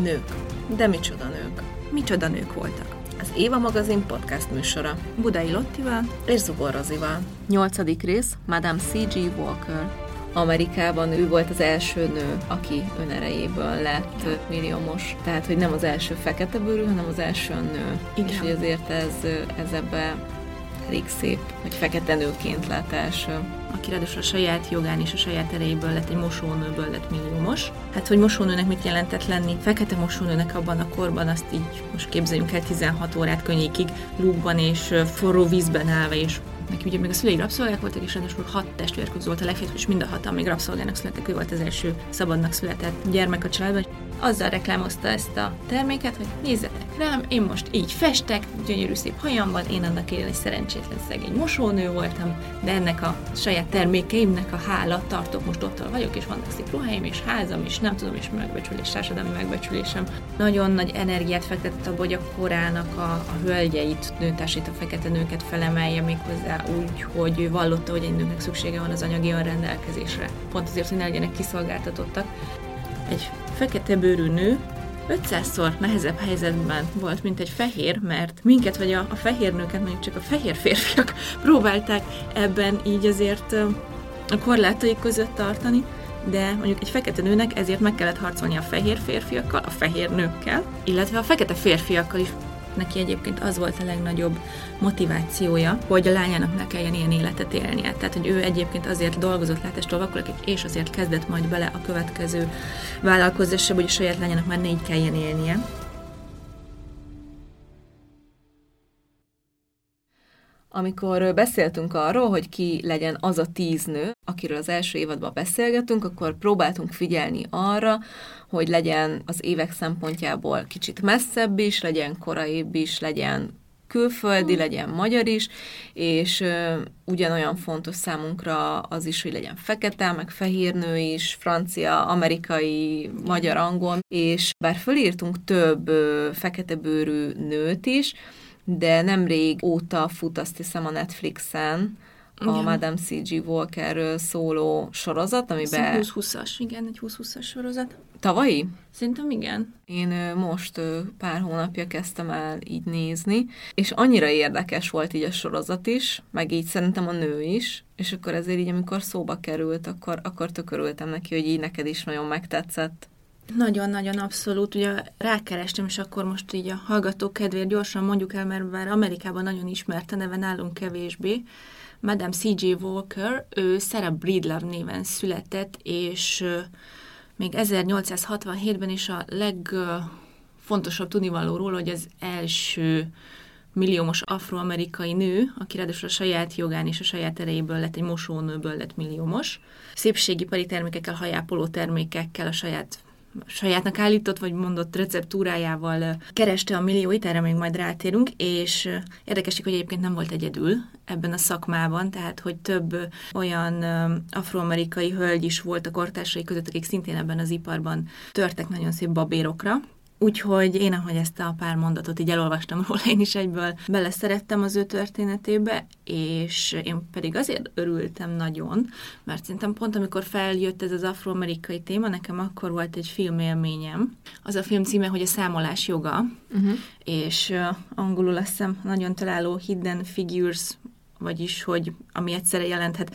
Nők. De micsoda nők. Micsoda nők voltak. Az Éva magazin podcast műsora. Budai Lottival és Zubor Rozival. Nyolcadik rész, Madame C.G. Walker. Amerikában ő volt az első nő, aki önerejéből lett milliómos. Tehát, hogy nem az első fekete bőrű, hanem az első nő. Igen. És hogy azért ez, ez ebbe elég szép, hogy fekete nőként lett első. Aki ráadásul a saját jogán és a saját erejéből lett egy mosónőből lett milliómos. Hát, hogy mosónőnek mit jelentett lenni? Fekete mosónőnek abban a korban azt így most képzeljünk el 16 órát könnyékig lúgban és forró vízben állva, és neki ugye még a szülei rabszolgák voltak, és ráadásul hat testvér közül volt a legfiatalabb, és mind a hatan még rabszolgának születtek, ő volt az első szabadnak született gyermek a családban. Azzal reklámozta ezt a terméket, hogy nézzetek rám, én most így festek, gyönyörű szép hajam van, én annak élén egy szerencsétlen szegény mosónő voltam, de ennek a saját termékeimnek a hála tartok, most ott vagyok, és vannak szép ruháim, és házam, és nem tudom, és megbecsülés, társadalmi megbecsülésem. Nagyon nagy energiát fektetett abba, hogy a korának a, a hölgyeit, nőtársait, a fekete nőket felemelje még hozzá úgy, hogy ő vallotta, hogy egy nőnek szüksége van az anyagi rendelkezésre. Pont azért, hogy ne legyenek kiszolgáltatottak. Egy fekete bőrű nő 500-szor nehezebb helyzetben volt, mint egy fehér, mert minket vagy a, a fehér nőket, mondjuk csak a fehér férfiak próbálták ebben így azért a korlátai között tartani, de mondjuk egy fekete nőnek ezért meg kellett harcolni a fehér férfiakkal, a fehér nőkkel, illetve a fekete férfiakkal is Neki egyébként az volt a legnagyobb motivációja, hogy a lányának ne kelljen ilyen életet élnie. Tehát, hogy ő egyébként azért dolgozott látástól és azért kezdett majd bele a következő vállalkozásba, hogy a saját lányának már négy kelljen élnie. Amikor beszéltünk arról, hogy ki legyen az a tíz nő, akiről az első évadban beszélgetünk, akkor próbáltunk figyelni arra, hogy legyen az évek szempontjából kicsit messzebb is, legyen koraibb is, legyen külföldi, legyen magyar is, és ö, ugyanolyan fontos számunkra az is, hogy legyen fekete, meg fehér nő is, francia, amerikai, magyar, angol, és bár fölírtunk több ö, fekete bőrű nőt is, de nemrég óta fut azt hiszem a Netflixen, a igen. Madame C.G. Walkerről szóló sorozat, amiben... 20-20-as, igen, egy 20-20-as sorozat. Tavalyi? Szerintem igen. Én most pár hónapja kezdtem el így nézni, és annyira érdekes volt így a sorozat is, meg így szerintem a nő is, és akkor ezért így, amikor szóba került, akkor, akkor tökörültem neki, hogy így neked is nagyon megtetszett. Nagyon-nagyon abszolút. Ugye rákerestem, és akkor most így a hallgatók kedvéért gyorsan mondjuk el, mert bár Amerikában nagyon ismert a neve, nálunk kevésbé. Madame C.J. Walker, ő Sarah Breedlove néven született, és még 1867-ben is a legfontosabb tudnivaló róla, hogy az első milliómos afroamerikai nő, aki ráadásul a saját jogán és a saját erejéből lett egy mosónőből lett milliómos. Szépségipari termékekkel, hajápoló termékekkel, a saját sajátnak állított, vagy mondott receptúrájával kereste a millióit, erre még majd rátérünk, és érdekesik, hogy egyébként nem volt egyedül ebben a szakmában, tehát hogy több olyan afroamerikai hölgy is volt a kortársai között, akik szintén ebben az iparban törtek nagyon szép babérokra, Úgyhogy én, ahogy ezt a pár mondatot így elolvastam róla, én is egyből beleszerettem az ő történetébe, és én pedig azért örültem nagyon, mert szerintem pont amikor feljött ez az afroamerikai téma, nekem akkor volt egy filmélményem. Az a film címe, hogy a számolás joga, uh-huh. és uh, angolul azt hiszem nagyon találó Hidden Figures vagyis, hogy ami egyszerre jelenthet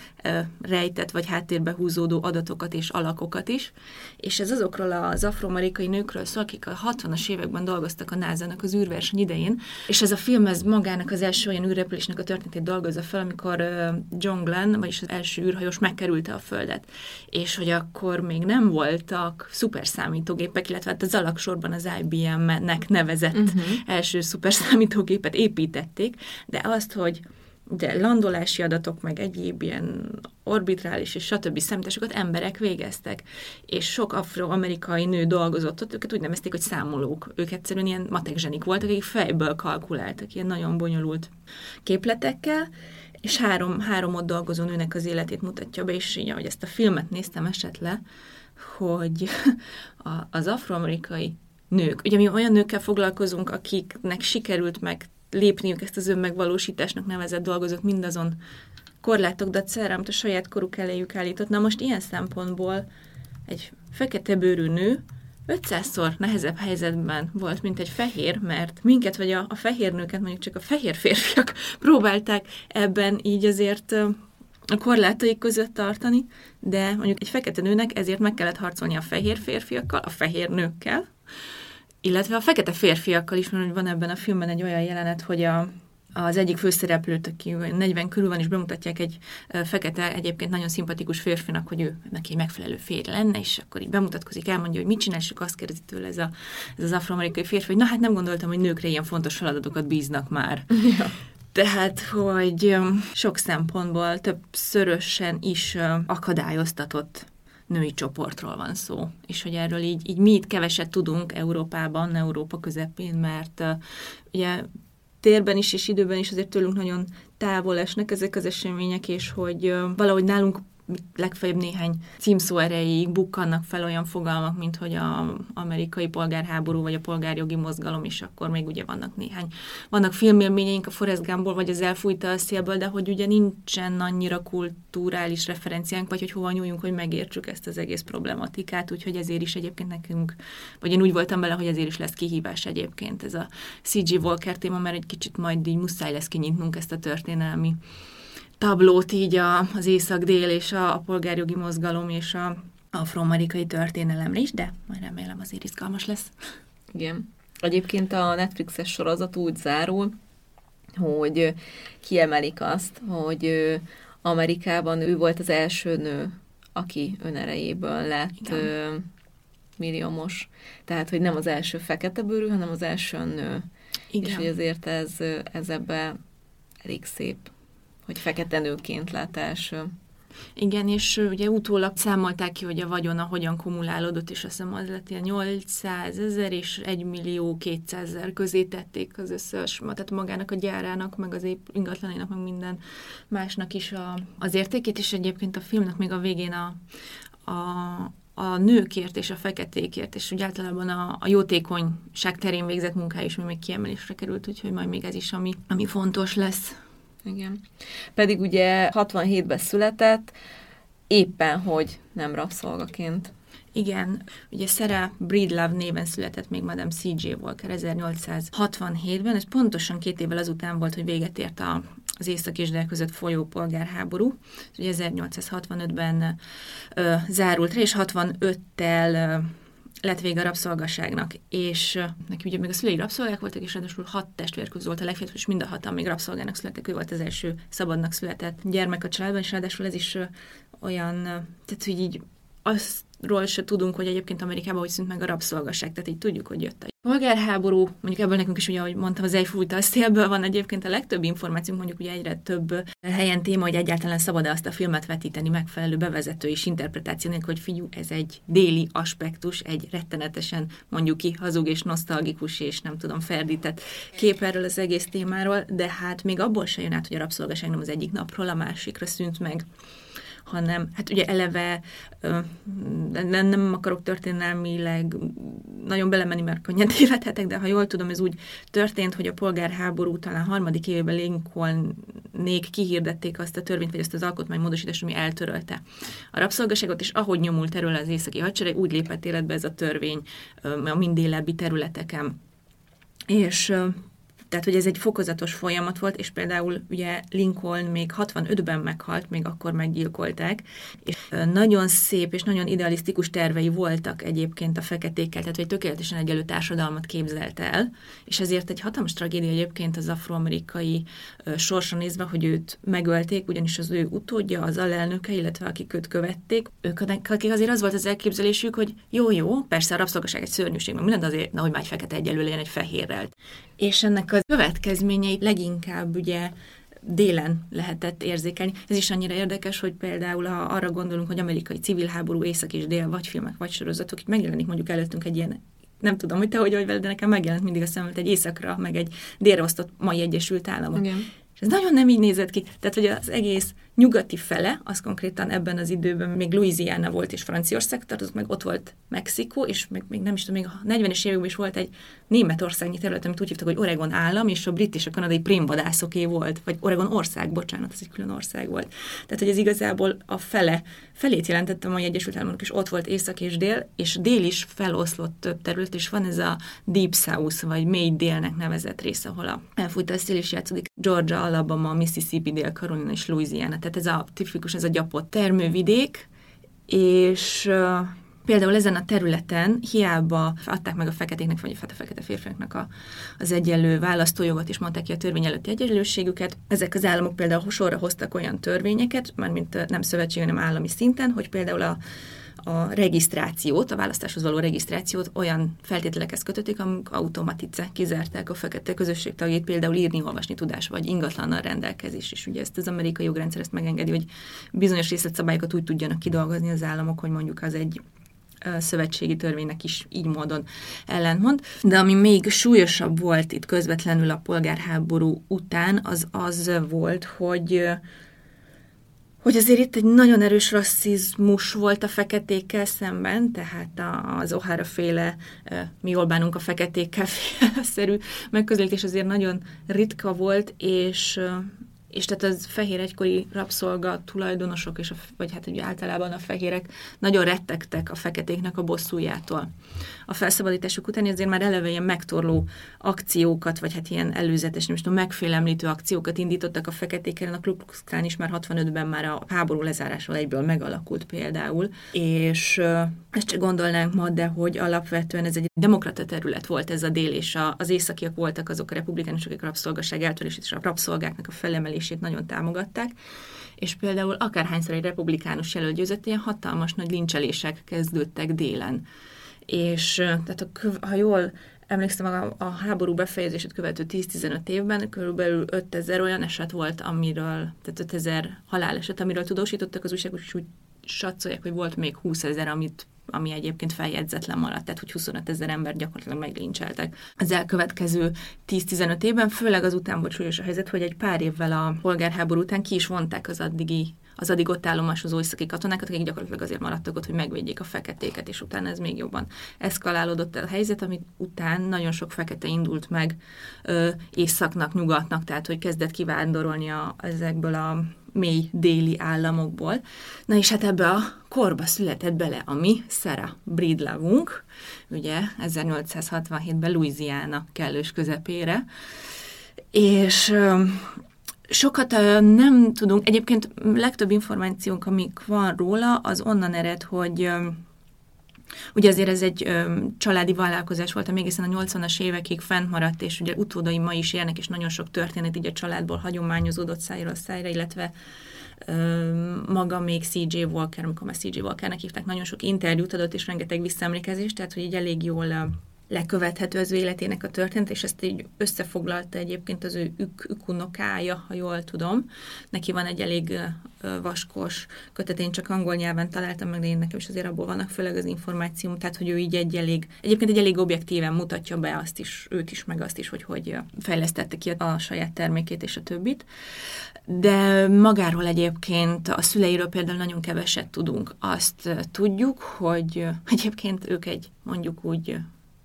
rejtett vagy háttérbe húzódó adatokat és alakokat is. És ez azokról az afroamerikai nőkről szól, akik a 60-as években dolgoztak a nasa az űrverseny idején, és ez a film ez magának az első olyan űrrepülésnek a történetét dolgozza fel, amikor John Glenn, vagyis az első űrhajós megkerülte a Földet, és hogy akkor még nem voltak szuperszámítógépek, illetve hát az alaksorban az IBM-nek nevezett uh-huh. első szuperszámítógépet építették, de azt, hogy de landolási adatok, meg egyéb ilyen orbitrális és stb. számításokat emberek végeztek. És sok afroamerikai nő dolgozott ott, őket úgy nevezték, hogy számolók. Ők egyszerűen ilyen matekzsenik voltak, akik fejből kalkuláltak, ilyen nagyon bonyolult képletekkel, és három, három ott dolgozó nőnek az életét mutatja be, és így, ahogy ezt a filmet néztem esetleg, hogy a, az afroamerikai nők, ugye mi olyan nőkkel foglalkozunk, akiknek sikerült meg lépniük ezt az önmegvalósításnak nevezett dolgozók mindazon korlátok dacára, amit a saját koruk eléjük állított. Na most ilyen szempontból egy fekete bőrű nő 500-szor nehezebb helyzetben volt, mint egy fehér, mert minket vagy a, a fehér nőket mondjuk csak a fehér férfiak próbálták ebben így azért a korlátaik között tartani, de mondjuk egy fekete nőnek ezért meg kellett harcolni a fehér férfiakkal, a fehér nőkkel, illetve a fekete férfiakkal is, mert van ebben a filmben egy olyan jelenet, hogy a, az egyik főszereplőt, aki 40 körül van, és bemutatják egy fekete, egyébként nagyon szimpatikus férfinak, hogy ő neki egy megfelelő férj lenne, és akkor így bemutatkozik, elmondja, hogy mit csinál, és azt kérdezi tőle ez, a, ez az afroamerikai férfi, hogy na hát nem gondoltam, hogy nőkre ilyen fontos feladatokat bíznak már. Ja. Tehát, hogy sok szempontból többszörösen is akadályoztatott női csoportról van szó, és hogy erről így, így mi itt keveset tudunk Európában, Európa közepén, mert uh, ugye térben is és időben is azért tőlünk nagyon távol esnek ezek az események, és hogy uh, valahogy nálunk legfeljebb néhány címszó erejéig bukkannak fel olyan fogalmak, mint hogy a amerikai polgárháború, vagy a polgárjogi mozgalom, és akkor még ugye vannak néhány. Vannak filmélményeink a Forrest Gumpból, vagy az Elfújta a szélből, de hogy ugye nincsen annyira kulturális referenciánk, vagy hogy hova nyúljunk, hogy megértsük ezt az egész problematikát, úgyhogy ezért is egyébként nekünk, vagy én úgy voltam vele, hogy ezért is lesz kihívás egyébként ez a CG Walker téma, mert egy kicsit majd így muszáj lesz kinyitnunk ezt a történelmi tablót így a, az észak-dél és a, a polgárjogi mozgalom és a afroamerikai történelemre is, de majd remélem azért izgalmas lesz. Igen. Egyébként a Netflixes sorozat úgy zárul, hogy kiemelik azt, hogy Amerikában ő volt az első nő, aki önerejéből lett Igen. milliómos. Tehát, hogy nem az első fekete bőrű, hanem az első nő. Igen. És hogy azért ez, ez ebbe elég szép hogy fekete nőként lát első. Igen, és ugye utólag számolták ki, hogy a vagyona hogyan kumulálódott, és azt hiszem az lett ilyen 800 ezer és 1 millió 200 ezer közé tették az összes, tehát magának a gyárának, meg az ingatlanainak, meg minden másnak is a, az értékét, és egyébként a filmnek még a végén a, a, a nőkért és a feketékért, és úgy általában a, a jótékonyság terén végzett munkája is még kiemelésre került, úgyhogy majd még ez is, ami, ami fontos lesz. Igen. Pedig ugye 67-ben született, éppen hogy nem rabszolgaként. Igen, ugye Sarah Breedlove néven született még Madame C.J. Walker 1867-ben, ez pontosan két évvel azután volt, hogy véget ért a, az észak és dél között folyó polgárháború. Ugye 1865-ben ö, zárult rá, és 65-tel lett vége a rabszolgaságnak, és neki ugye még a szülei rabszolgák voltak, és ráadásul hat testvér közül volt a legfiatalabb, és mind a hatan még rabszolgának születtek, ő volt az első szabadnak született gyermek a családban, és ráadásul ez is olyan, tehát hogy így azt ról se tudunk, hogy egyébként Amerikában hogy szűnt meg a rabszolgasság, tehát így tudjuk, hogy jött a polgárháború, mondjuk ebből nekünk is, ugye, ahogy mondtam, az egyfújta a szélből van egyébként a legtöbb információnk, mondjuk ugye egyre több helyen téma, hogy egyáltalán szabad-e azt a filmet vetíteni megfelelő bevezető és interpretáció nélkül, hogy figyú, ez egy déli aspektus, egy rettenetesen mondjuk ki hazug és nosztalgikus és nem tudom ferdített kép erről az egész témáról, de hát még abból se jön át, hogy a rabszolgaság nem az egyik napról a másikra szűnt meg hanem hát ugye eleve nem, nem akarok történelmileg nagyon belemenni, mert könnyen tévedhetek, de ha jól tudom, ez úgy történt, hogy a polgárháború talán harmadik évben Lincolnék kihirdették azt a törvényt, vagy azt az alkotmánymódosítást, ami eltörölte a rabszolgaságot, és ahogy nyomult erről az északi hadsereg, úgy lépett életbe ez a törvény a mindélebbi területeken. És Tehát, hogy ez egy fokozatos folyamat volt, és például ugye Lincoln még 65-ben meghalt, még akkor meggyilkolták, és nagyon szép és nagyon idealisztikus tervei voltak egyébként a feketékkel, tehát hogy tökéletesen egyelő társadalmat képzelt el, és ezért egy hatalmas tragédia egyébként az afroamerikai sorsa nézve, hogy őt megölték, ugyanis az ő utódja, az alelnöke, illetve akik őt követték, ők, akik azért az volt az elképzelésük, hogy jó, jó, persze a rabszolgaság egy szörnyűség, meg mindent azért, na, hogy már egy fekete egyelő legyen egy fehérrel. És ennek a következményeit leginkább ugye délen lehetett érzékelni. Ez is annyira érdekes, hogy például ha arra gondolunk, hogy amerikai civil háború, észak és dél, vagy filmek, vagy sorozatok, itt megjelenik mondjuk előttünk egy ilyen nem tudom, hogy te hogy vagy veled, de nekem megjelent mindig a szemet egy északra, meg egy délre osztott mai Egyesült Államok. Igen. És ez nagyon nem így nézett ki. Tehát, hogy az egész nyugati fele, az konkrétan ebben az időben még Louisiana volt és Franciaország tartozott, meg ott volt Mexikó, és még, még nem is tudom, még a 40-es években is volt egy németországnyi terület, amit úgy hívtak, hogy Oregon állam, és a brit és a kanadai prémvadászoké volt, vagy Oregon ország, bocsánat, ez egy külön ország volt. Tehát, hogy ez igazából a fele, felét jelentette a mai Egyesült Államok, és ott volt észak és dél, és dél is feloszlott több terület, és van ez a Deep South, vagy mély délnek nevezett rész, ahol a elfújta a szél is játszódik, Georgia, Alabama, Mississippi, Dél-Carolina és Louisiana tehát ez a tipikus, ez a gyapott termővidék, és például ezen a területen hiába adták meg a feketéknek, vagy a fekete férfiaknak a, az egyenlő választójogot, és mondták ki a törvény előtti egyenlőségüket. Ezek az államok például sorra hoztak olyan törvényeket, már mint nem szövetség, hanem állami szinten, hogy például a a regisztrációt, a választáshoz való regisztrációt olyan feltételekhez kötötték, amik automatice kizárták a fekete közösség tagjait, például írni, olvasni tudás, vagy ingatlannal rendelkezés. És ugye ezt az amerikai jogrendszer ezt megengedi, hogy bizonyos részletszabályokat úgy tudjanak kidolgozni az államok, hogy mondjuk az egy szövetségi törvénynek is így módon ellentmond. De ami még súlyosabb volt itt közvetlenül a polgárháború után, az az volt, hogy hogy azért itt egy nagyon erős rasszizmus volt a feketékkel szemben, tehát az O'Hara féle mi jól bánunk a feketékkel szerű megközelítés azért nagyon ritka volt, és és tehát az fehér egykori rabszolga tulajdonosok, és a, vagy hát ugye általában a fehérek nagyon rettegtek a feketéknek a bosszújától. A felszabadításuk után azért már eleve ilyen megtorló akciókat, vagy hát ilyen előzetes, nem is tudom, megfélemlítő akciókat indítottak a feketék ellen. A Klux Klan is már 65-ben már a háború lezárásával egyből megalakult például, és ezt csak gondolnánk ma, de hogy alapvetően ez egy demokrata terület volt ez a dél, és az északiak voltak azok a republikánusok, akik a rabszolgaság eltörését és a rabszolgáknak a felemelését nagyon támogatták, és például akárhányszor egy republikánus jelölt győzött, ilyen hatalmas nagy lincselések kezdődtek délen. És tehát a, ha jól emlékszem, a, a háború befejezését követő 10-15 évben körülbelül 5000 olyan eset volt, amiről, tehát 5000 haláleset, amiről tudósítottak az újságok, és úgy satszolják, hogy volt még 20 ezer, amit ami egyébként feljegyzetlen maradt, tehát hogy 25 ezer ember gyakorlatilag meglincseltek. Az elkövetkező 10-15 évben, főleg azután volt súlyos a helyzet, hogy egy pár évvel a polgárháború után ki is vonták az addigi az addig ott állomásozó északi katonákat, akik gyakorlatilag azért maradtak ott, hogy megvédjék a feketéket, és utána ez még jobban eszkalálódott el a helyzet, amit után nagyon sok fekete indult meg ö, északnak, nyugatnak, tehát hogy kezdett kivándorolni a, ezekből a mély déli államokból. Na és hát ebbe a korba született bele a mi Sarah Breedlavunk, ugye 1867-ben Louisiana kellős közepére, és Sokat nem tudunk, egyébként legtöbb információnk, amik van róla, az onnan ered, hogy Ugye azért ez egy ö, családi vállalkozás volt, ami egészen a 80-as évekig fennmaradt, és ugye utódai ma is élnek, és nagyon sok történet így a családból hagyományozódott szájról szájra, illetve maga még CJ Walker, amikor már CJ Walkernek hívták, nagyon sok interjút adott, és rengeteg visszaemlékezést, tehát hogy így elég jól lekövethető az életének a történet, és ezt így összefoglalta egyébként az ő ük, ükunokája, ha jól tudom. Neki van egy elég vaskos kötet, én csak angol nyelven találtam meg, de én nekem is azért abból vannak főleg az információm, tehát hogy ő így egy elég, egyébként egy elég objektíven mutatja be azt is, őt is, meg azt is, hogy hogy fejlesztette ki a saját termékét és a többit. De magáról egyébként a szüleiről például nagyon keveset tudunk. Azt tudjuk, hogy egyébként ők egy mondjuk úgy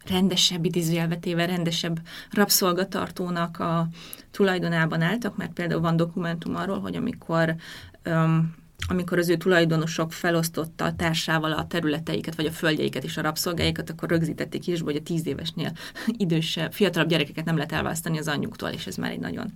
rendesebb, idézőjelvetével rendesebb rabszolgatartónak a tulajdonában álltak, mert például van dokumentum arról, hogy amikor um, amikor az ő tulajdonosok felosztotta a társával a területeiket, vagy a földjeiket és a rabszolgáikat, akkor rögzítették is, hogy a tíz évesnél idősebb, fiatalabb gyerekeket nem lehet elválasztani az anyjuktól, és ez már egy nagyon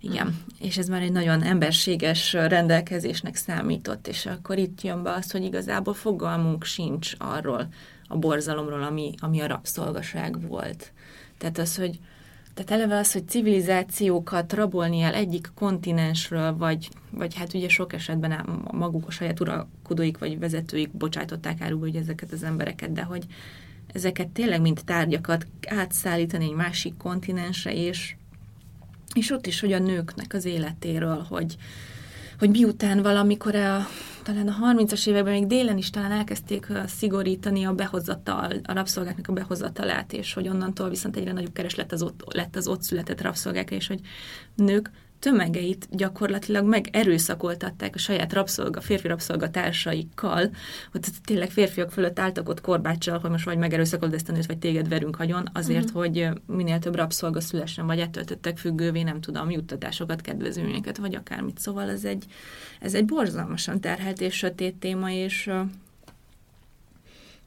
igen, és ez már egy nagyon emberséges rendelkezésnek számított, és akkor itt jön be az, hogy igazából fogalmunk sincs arról a borzalomról, ami, ami a rabszolgaság volt. Tehát az, hogy tehát eleve az, hogy civilizációkat rabolni el egyik kontinensről, vagy, vagy hát ugye sok esetben maguk a saját uralkodóik vagy vezetőik bocsájtották árulni hogy ezeket az embereket, de hogy ezeket tényleg mint tárgyakat átszállítani egy másik kontinensre, és, és ott is, hogy a nőknek az életéről, hogy, hogy miután valamikor a, talán a 30-as években még délen is talán elkezdték szigorítani a behozatal, a rabszolgáknak a behozatalát, és hogy onnantól viszont egyre nagyobb kereslet az ott, lett az ott született rabszolgákra, és hogy nők tömegeit gyakorlatilag megerőszakoltatták a saját rabszolga, férfi rabszolga társaikkal, hogy tényleg férfiak fölött álltak ott korbáccsal, hogy most vagy megerőszakolod ezt a nőt, vagy téged verünk hagyjon, azért, uh-huh. hogy minél több rabszolga szülessen, vagy ettől tettek függővé, nem tudom, juttatásokat, kedvezményeket, vagy akármit. Szóval ez egy, ez egy borzalmasan terhelt és sötét téma, és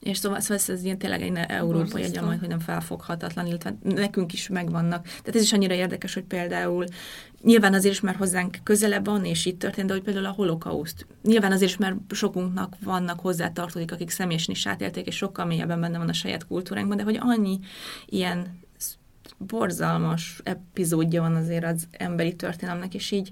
és szóval, szóval ez ilyen tényleg egy európai egy hogy nem felfoghatatlan, illetve nekünk is megvannak. Tehát ez is annyira érdekes, hogy például nyilván azért is, mert hozzánk közelebb van, és itt történt, de hogy például a holokauszt. Nyilván azért is, mert sokunknak vannak hozzátartozók, akik személyesen is átélték, és sokkal mélyebben benne van a saját kultúránkban, de hogy annyi ilyen borzalmas epizódja van azért az emberi történelemnek, és így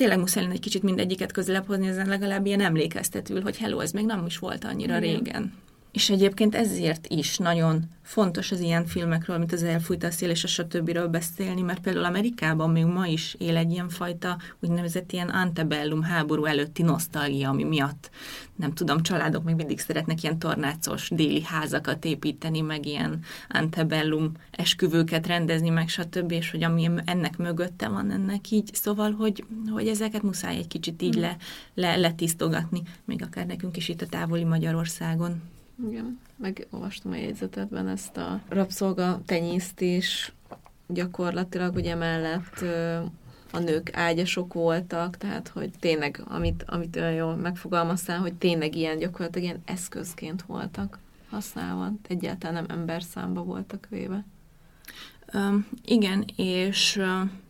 tényleg muszáj lenne egy kicsit mindegyiket közelebb hozni, ezen legalább ilyen emlékeztetül, hogy hello, ez még nem is volt annyira Igen. régen. És egyébként ezért is nagyon fontos az ilyen filmekről, mint az Elfújta a szél és a stb. beszélni, mert például Amerikában még ma is él egy ilyen fajta úgynevezett ilyen antebellum háború előtti nosztalgia, ami miatt nem tudom, családok még mindig szeretnek ilyen tornácos déli házakat építeni, meg ilyen antebellum esküvőket rendezni, meg stb. és hogy ami ennek mögötte van ennek így, szóval, hogy, hogy ezeket muszáj egy kicsit így le, le, letisztogatni, még akár nekünk is itt a távoli Magyarországon. Igen, megolvastam a jegyzetetben ezt a rabszolga tenyésztés gyakorlatilag ugye mellett a nők ágyasok voltak, tehát hogy tényleg, amit, amit olyan jól megfogalmaztál, hogy tényleg ilyen gyakorlatilag ilyen eszközként voltak használva, egyáltalán nem ember számba voltak véve. Igen, és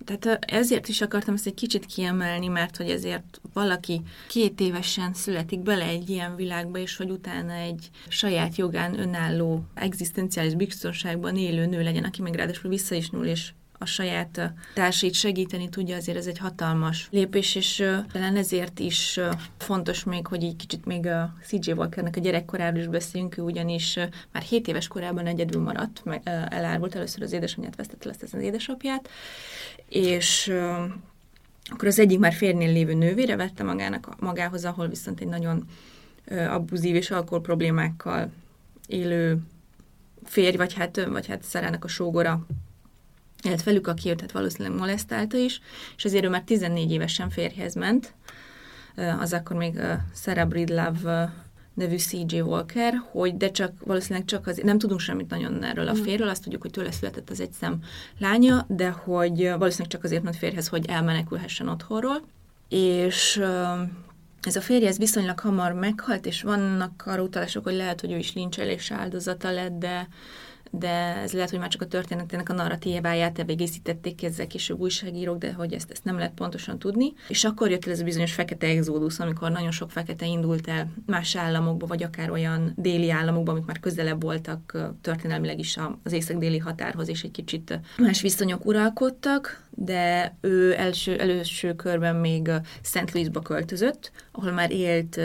tehát ezért is akartam ezt egy kicsit kiemelni, mert hogy ezért valaki két évesen születik bele egy ilyen világba, és hogy utána egy saját jogán önálló, egzisztenciális biztonságban élő nő legyen, aki meg ráadásul vissza is nyúl, és a saját társait segíteni tudja, azért ez egy hatalmas lépés, és talán ezért is fontos még, hogy egy kicsit még a CJ Walkernek a gyerekkoráról is beszéljünk, ugyanis már 7 éves korában egyedül maradt, meg elárult először az édesanyját, vesztette lesz az édesapját, és akkor az egyik már férnél lévő nővére vette magának, magához, ahol viszont egy nagyon abuzív és alkohol problémákkal élő férj, vagy hát, vagy hát szerelnek a sógora élt velük, aki őt hát valószínűleg molesztálta is, és azért ő már 14 évesen férjhez ment, az akkor még Sarah Bridlove nevű CJ Walker, hogy de csak valószínűleg csak az, nem tudunk semmit nagyon erről a mm. férről, azt tudjuk, hogy tőle született az egyszem lánya, de hogy valószínűleg csak azért ment férjhez, hogy elmenekülhessen otthonról. És ez a férje ez viszonylag hamar meghalt, és vannak arra utalások, hogy lehet, hogy ő is lincselés áldozata lett, de de ez lehet, hogy már csak a történetének a narratíváját elvégészítették ezzel később újságírók, de hogy ezt, ezt nem lehet pontosan tudni. És akkor jött el ez a bizonyos fekete exodus, amikor nagyon sok fekete indult el más államokba, vagy akár olyan déli államokba, amik már közelebb voltak történelmileg is az észak-déli határhoz, és egy kicsit más viszonyok uralkodtak, de ő első, előső körben még Szent Louisba költözött, ahol már élt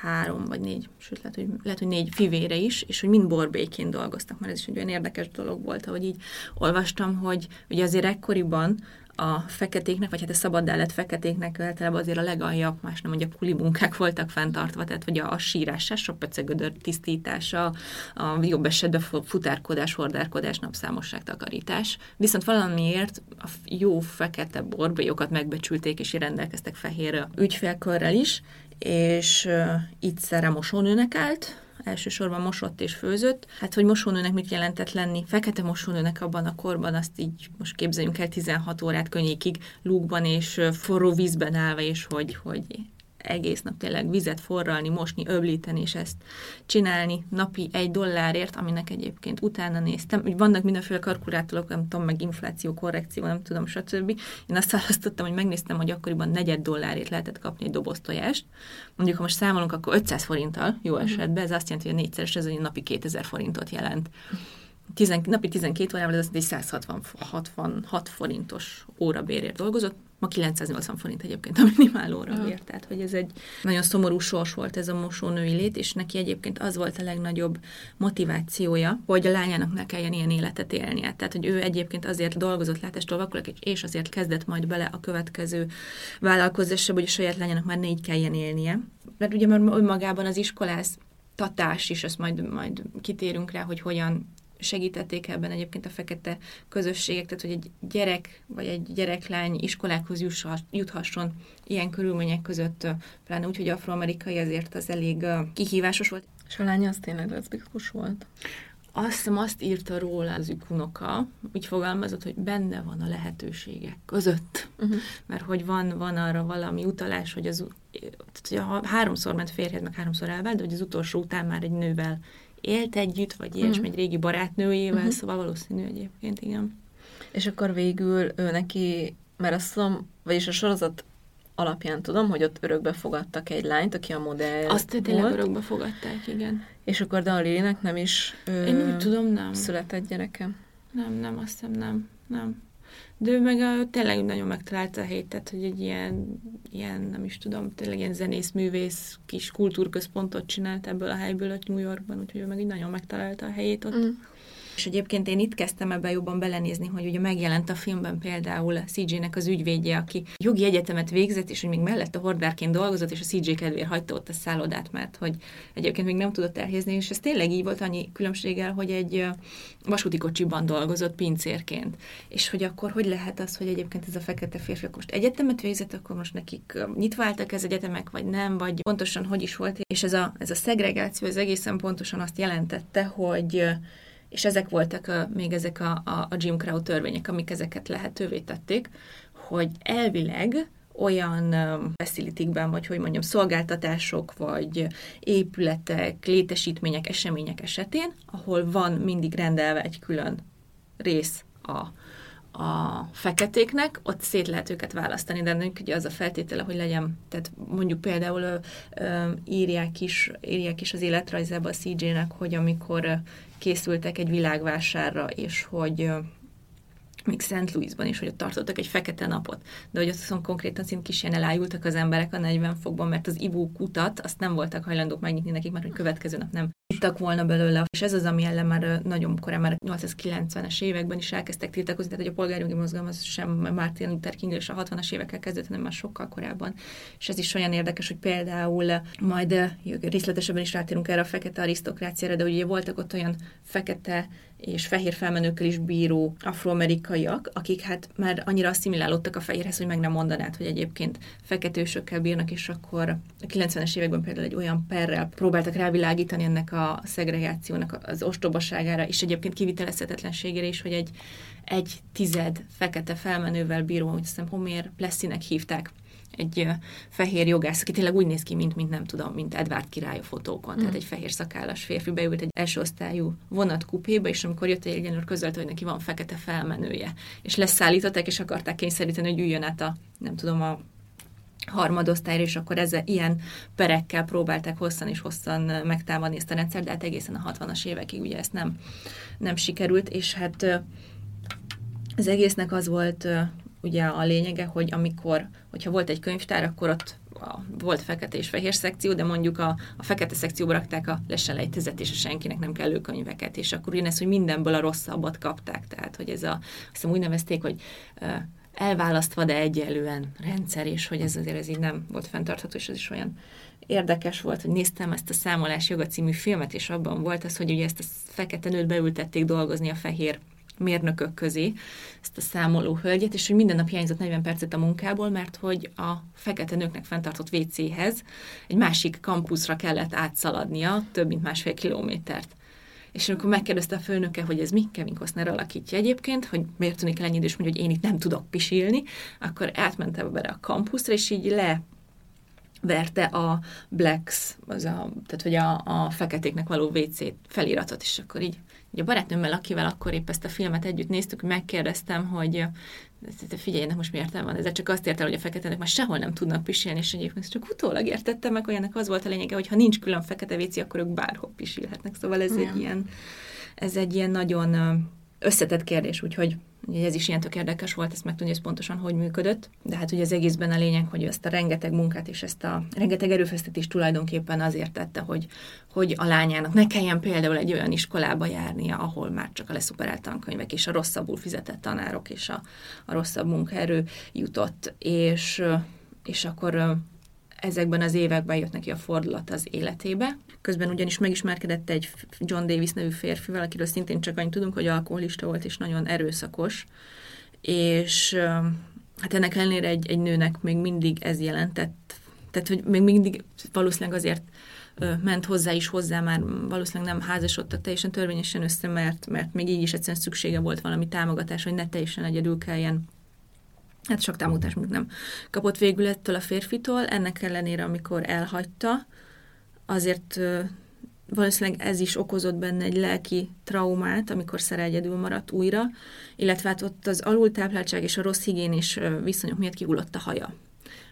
három vagy négy, sőt lehet, hogy, lehet, hogy négy fivére is, és hogy mind borbékén dolgoztak, mert ez is egy olyan érdekes dolog volt, hogy így olvastam, hogy ugye azért ekkoriban a feketéknek, vagy hát a szabaddá lett feketéknek általában azért a legaljabb, más nem mondja, kuli munkák voltak fenntartva, tehát vagy a, a sírásás, a pecegödör tisztítása, a jobb esetben futárkodás, hordárkodás, napszámosság, takarítás. Viszont valamiért a jó fekete borbélyokat megbecsülték, és rendelkeztek fehér ügyfélkörrel is, és Szere mosónőnek állt, elsősorban mosott és főzött. Hát, hogy mosónőnek mit jelentett lenni? Fekete mosónőnek abban a korban, azt így most képzeljünk el 16 órát könnyékig lúgban és forró vízben állva, és hogy, hogy egész nap tényleg vizet forralni, mosni, öblíteni, és ezt csinálni napi egy dollárért, aminek egyébként utána néztem, hogy vannak mindenféle kalkulátorok, nem tudom, meg infláció, korrekció, nem tudom, stb. Én azt választottam, hogy megnéztem, hogy akkoriban negyed dollárért lehetett kapni egy doboz tojást. Mondjuk, ha most számolunk, akkor 500 forinttal, jó mhm. esetben, ez azt jelenti, hogy a négyszeres, ez egy napi 2000 forintot jelent. Tizen, napi 12 órával ez egy 166 forintos órabérért dolgozott, ma 980 forint egyébként a minimál órabér, tehát hogy ez egy nagyon szomorú sors volt ez a mosónői lét, és neki egyébként az volt a legnagyobb motivációja, hogy a lányának ne kelljen ilyen életet élnie. Tehát, hogy ő egyébként azért dolgozott látástól és azért kezdett majd bele a következő vállalkozásba, hogy a saját lányának már négy kelljen élnie. Mert ugye már önmagában az iskolász tatás is, azt majd, majd kitérünk rá, hogy hogyan segítették ebben egyébként a fekete közösségek, tehát hogy egy gyerek vagy egy gyereklány iskolákhoz juthasson ilyen körülmények között, pláne úgy, hogy afroamerikai, azért az elég kihívásos volt. És a lánya az tényleg leszbikus volt? Azt hiszem, azt írta róla az unoka, úgy fogalmazott, hogy benne van a lehetőségek között. Uh-huh. Mert hogy van, van arra valami utalás, hogy az tehát, ha háromszor ment férjed, meg háromszor elvált, de hogy az utolsó után már egy nővel élt együtt, vagy ilyesmi, uh-huh. egy régi barátnőjével, uh-huh. szóval valószínű egyébként, igen. És akkor végül ő neki, mert azt tudom, vagyis a sorozat alapján tudom, hogy ott örökbe fogadtak egy lányt, aki a modell Azt tényleg volt. örökbe fogadták, igen. És akkor Dalinek nem is ö, Én úgy tudom, nem. született gyereke. Nem, nem, azt hiszem nem. Nem. De ő meg a, tényleg nagyon megtalálta a helyét, tehát hogy egy ilyen, ilyen, nem is tudom, tényleg ilyen zenész, művész, kis kultúrközpontot csinált ebből a helyből ott New Yorkban, úgyhogy ő meg így nagyon megtalálta a helyét ott. Mm. És egyébként én itt kezdtem ebben jobban belenézni, hogy ugye megjelent a filmben például a CJ-nek az ügyvédje, aki jogi egyetemet végzett, és hogy még mellett a hordárként dolgozott, és a CJ kedvéért hagyta ott a szállodát, mert hogy egyébként még nem tudott elhézni, és ez tényleg így volt annyi különbséggel, hogy egy vasúti kocsiban dolgozott pincérként. És hogy akkor hogy lehet az, hogy egyébként ez a fekete férfi most egyetemet végzett, akkor most nekik nyitva álltak ez egyetemek, vagy nem, vagy pontosan hogy is volt. És ez a, ez a szegregáció, ez egészen pontosan azt jelentette, hogy és ezek voltak a, még ezek a, a, a Jim Crow törvények, amik ezeket lehetővé tették, hogy elvileg olyan facilitykben, vagy hogy mondjam, szolgáltatások, vagy épületek, létesítmények, események esetén, ahol van mindig rendelve egy külön rész a, a feketéknek, ott szét lehet őket választani, de ennek ugye az a feltétele, hogy legyen, tehát mondjuk például ö, ö, írják, is, írják is az életrajzába a CJ-nek, hogy amikor készültek egy világvásárra, és hogy még Szent Louisban is, hogy ott tartottak egy fekete napot, de hogy ott viszont konkrétan szint kis ilyen elájultak az emberek a 40 fokban, mert az ivó kutat azt nem voltak hajlandók megnyitni nekik, mert hogy következő nap nem ittak volna belőle. És ez az, ami ellen már nagyon korán, már 890-es években is elkezdtek tiltakozni, tehát hogy a polgárjogi mozgalom az sem Martin Luther King és a 60-as évekkel kezdett, hanem már sokkal korábban. És ez is olyan érdekes, hogy például majd részletesebben is rátérünk erre a fekete arisztokráciára, de ugye voltak ott olyan fekete és fehér felmenőkkel is bíró afroamerikaiak, akik hát már annyira asszimilálódtak a fehérhez, hogy meg nem mondanád, hogy egyébként feketősökkel bírnak, és akkor a 90-es években például egy olyan perrel próbáltak rávilágítani ennek a szegregációnak az ostobaságára, és egyébként kivitelezhetetlenségére is, hogy egy, egy tized fekete felmenővel bíró, hogy hiszem Homér Plessinek hívták, egy fehér jogász, aki tényleg úgy néz ki, mint, mint nem tudom, mint Edward király a fotókon. Mm. Tehát egy fehér szakállas férfi beült egy első osztályú vonatkupéba, és amikor jött egy egyenlőr közölte, hogy neki van fekete felmenője. És leszállították, és akarták kényszeríteni, hogy üljön át a, nem tudom, a harmadosztályra, és akkor ezzel ilyen perekkel próbálták hosszan és hosszan megtámadni ezt a rendszer, de hát egészen a 60-as évekig ugye ezt nem, nem sikerült, és hát az egésznek az volt ugye a lényege, hogy amikor, hogyha volt egy könyvtár, akkor ott volt fekete és fehér szekció, de mondjuk a, a fekete szekcióba rakták a leselejtezet és a senkinek nem kellő könyveket, és akkor ugyanez, hogy mindenből a rosszabbat kapták, tehát hogy ez a, azt hiszem úgy nevezték, hogy elválasztva, de egyelően rendszer, és hogy ez azért ez így nem volt fenntartható, és ez is olyan érdekes volt, hogy néztem ezt a Számolás joga című filmet, és abban volt az, hogy ugye ezt a fekete nőt beültették dolgozni a fehér mérnökök közé ezt a számoló hölgyet, és hogy minden nap hiányzott 40 percet a munkából, mert hogy a fekete nőknek fenntartott WC-hez egy másik kampuszra kellett átszaladnia több mint másfél kilométert. És amikor megkérdezte a főnöke, hogy ez mi, Kevin Costner alakítja egyébként, hogy miért tűnik el ennyi idős, mondja, hogy én itt nem tudok pisilni, akkor átmentem bele a kampuszra, és így le verte a Blacks, az a, tehát hogy a, a feketéknek való WC feliratot, és akkor így, így a barátnőmmel, akivel akkor épp ezt a filmet együtt néztük, megkérdeztem, hogy figyelj, most mi értelme van, ez csak azt értem, hogy a feketenek már sehol nem tudnak pisilni, és egyébként csak utólag értettem meg, olyanak az volt a lényege, hogy ha nincs külön fekete WC, akkor ők bárhol pisilhetnek. Szóval ez egy ilyen, ez egy ilyen nagyon összetett kérdés, úgyhogy Ugye ez is ilyen tök érdekes volt, ezt megtudni, hogy ez pontosan hogy működött. De hát ugye az egészben a lényeg, hogy ezt a rengeteg munkát és ezt a rengeteg erőfeszítést tulajdonképpen azért tette, hogy, hogy a lányának ne kelljen például egy olyan iskolába járnia, ahol már csak a leszuperált tankönyvek és a rosszabbul fizetett tanárok és a, a rosszabb munkaerő jutott. És, és akkor ezekben az években jött neki a fordulat az életébe. Közben ugyanis megismerkedett egy John Davis nevű férfival, akiről szintén csak annyit tudunk, hogy alkoholista volt és nagyon erőszakos, és hát ennek ellenére egy, egy nőnek még mindig ez jelentett, tehát hogy még mindig valószínűleg azért ment hozzá is hozzá, már valószínűleg nem házasodtak teljesen törvényesen össze, mert, mert még így is egyszerűen szüksége volt valami támogatás, hogy ne teljesen egyedül kelljen. Hát sok támogatást még nem kapott végül ettől a férfitól, ennek ellenére, amikor elhagyta, azért valószínűleg ez is okozott benne egy lelki traumát, amikor Szere egyedül maradt újra, illetve hát ott az alultápláltság és a rossz higiénés viszonyok miatt kihullott a haja,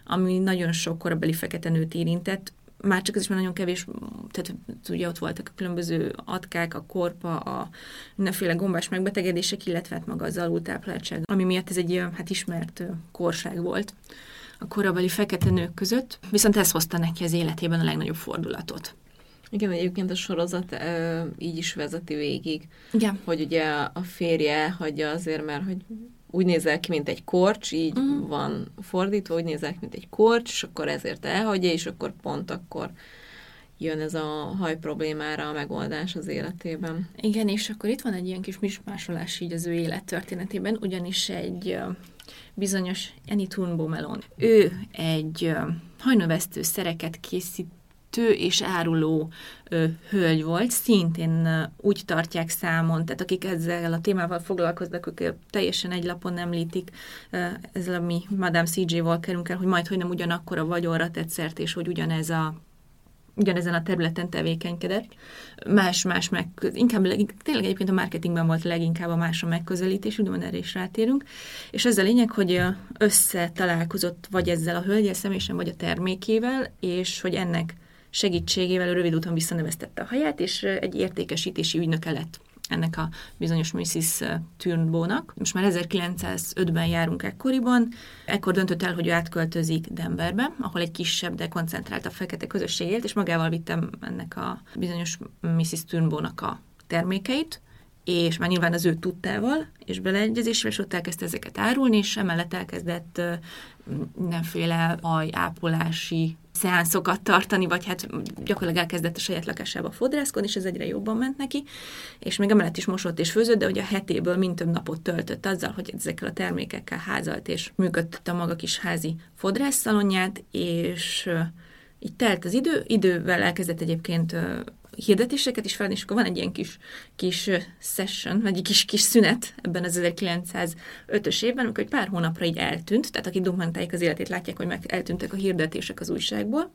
ami nagyon sok korabeli fekete nőt érintett, már csak ez is már nagyon kevés, tehát ugye ott voltak a különböző atkák, a korpa, a mindenféle gombás megbetegedések, illetve hát maga az alultápláltság, ami miatt ez egy hát ismert korság volt a korabeli fekete nők között, viszont ez hozta neki az életében a legnagyobb fordulatot. Igen, egyébként a sorozat e, így is vezeti végig. Igen. Hogy ugye a férje hagyja azért, mert hogy úgy nézel ki, mint egy korcs, így mm. van fordítva, úgy nézel ki, mint egy korcs, és akkor ezért elhagyja, és akkor pont akkor jön ez a haj problémára a megoldás az életében. Igen, és akkor itt van egy ilyen kis mismásolás így az ő élettörténetében, ugyanis egy bizonyos Annie Turnbo Melon. Ő egy hajnövesztő szereket készít tő és áruló ö, hölgy volt, szintén ö, úgy tartják számon, tehát akik ezzel a témával foglalkoznak, ők teljesen egy lapon említik ö, ezzel a mi Madame CJ-val kerünk el, hogy majd, hogy nem ugyanakkor a vagyonra tett szert, és hogy ugyanez a ugyanezen a területen tevékenykedett. Más-más meg, inkább tényleg egyébként a marketingben volt leginkább a más a megközelítés, úgy erre is rátérünk. És ez a lényeg, hogy összetalálkozott vagy ezzel a hölgyel személyesen, vagy a termékével, és hogy ennek segítségével rövid úton visszaneveztette a haját, és egy értékesítési ügynöke lett ennek a bizonyos Mrs. Turnbónak. Most már 1905-ben járunk ekkoriban. Ekkor döntött el, hogy ő átköltözik Denverbe, ahol egy kisebb, de koncentráltabb fekete közösség élt, és magával vittem ennek a bizonyos Mrs. Turnbónak a termékeit, és már nyilván az ő tudtával és beleegyezésre, és ott elkezdte ezeket árulni, és emellett elkezdett mindenféle ápolási szeánszokat tartani, vagy hát gyakorlatilag elkezdett a saját lakásába fodrászkodni, és ez egyre jobban ment neki, és még emellett is mosott és főzött, de ugye a hetéből mind több napot töltött azzal, hogy ezekkel a termékekkel házalt, és működtette a maga kis házi fodrászszalonját, és így telt az idő, idővel elkezdett egyébként hirdetéseket is felni, és akkor van egy ilyen kis, kis session, vagy egy kis, kis szünet ebben az 1905-ös évben, amikor egy pár hónapra így eltűnt, tehát akik dokumentálják az életét, látják, hogy meg eltűntek a hirdetések az újságból,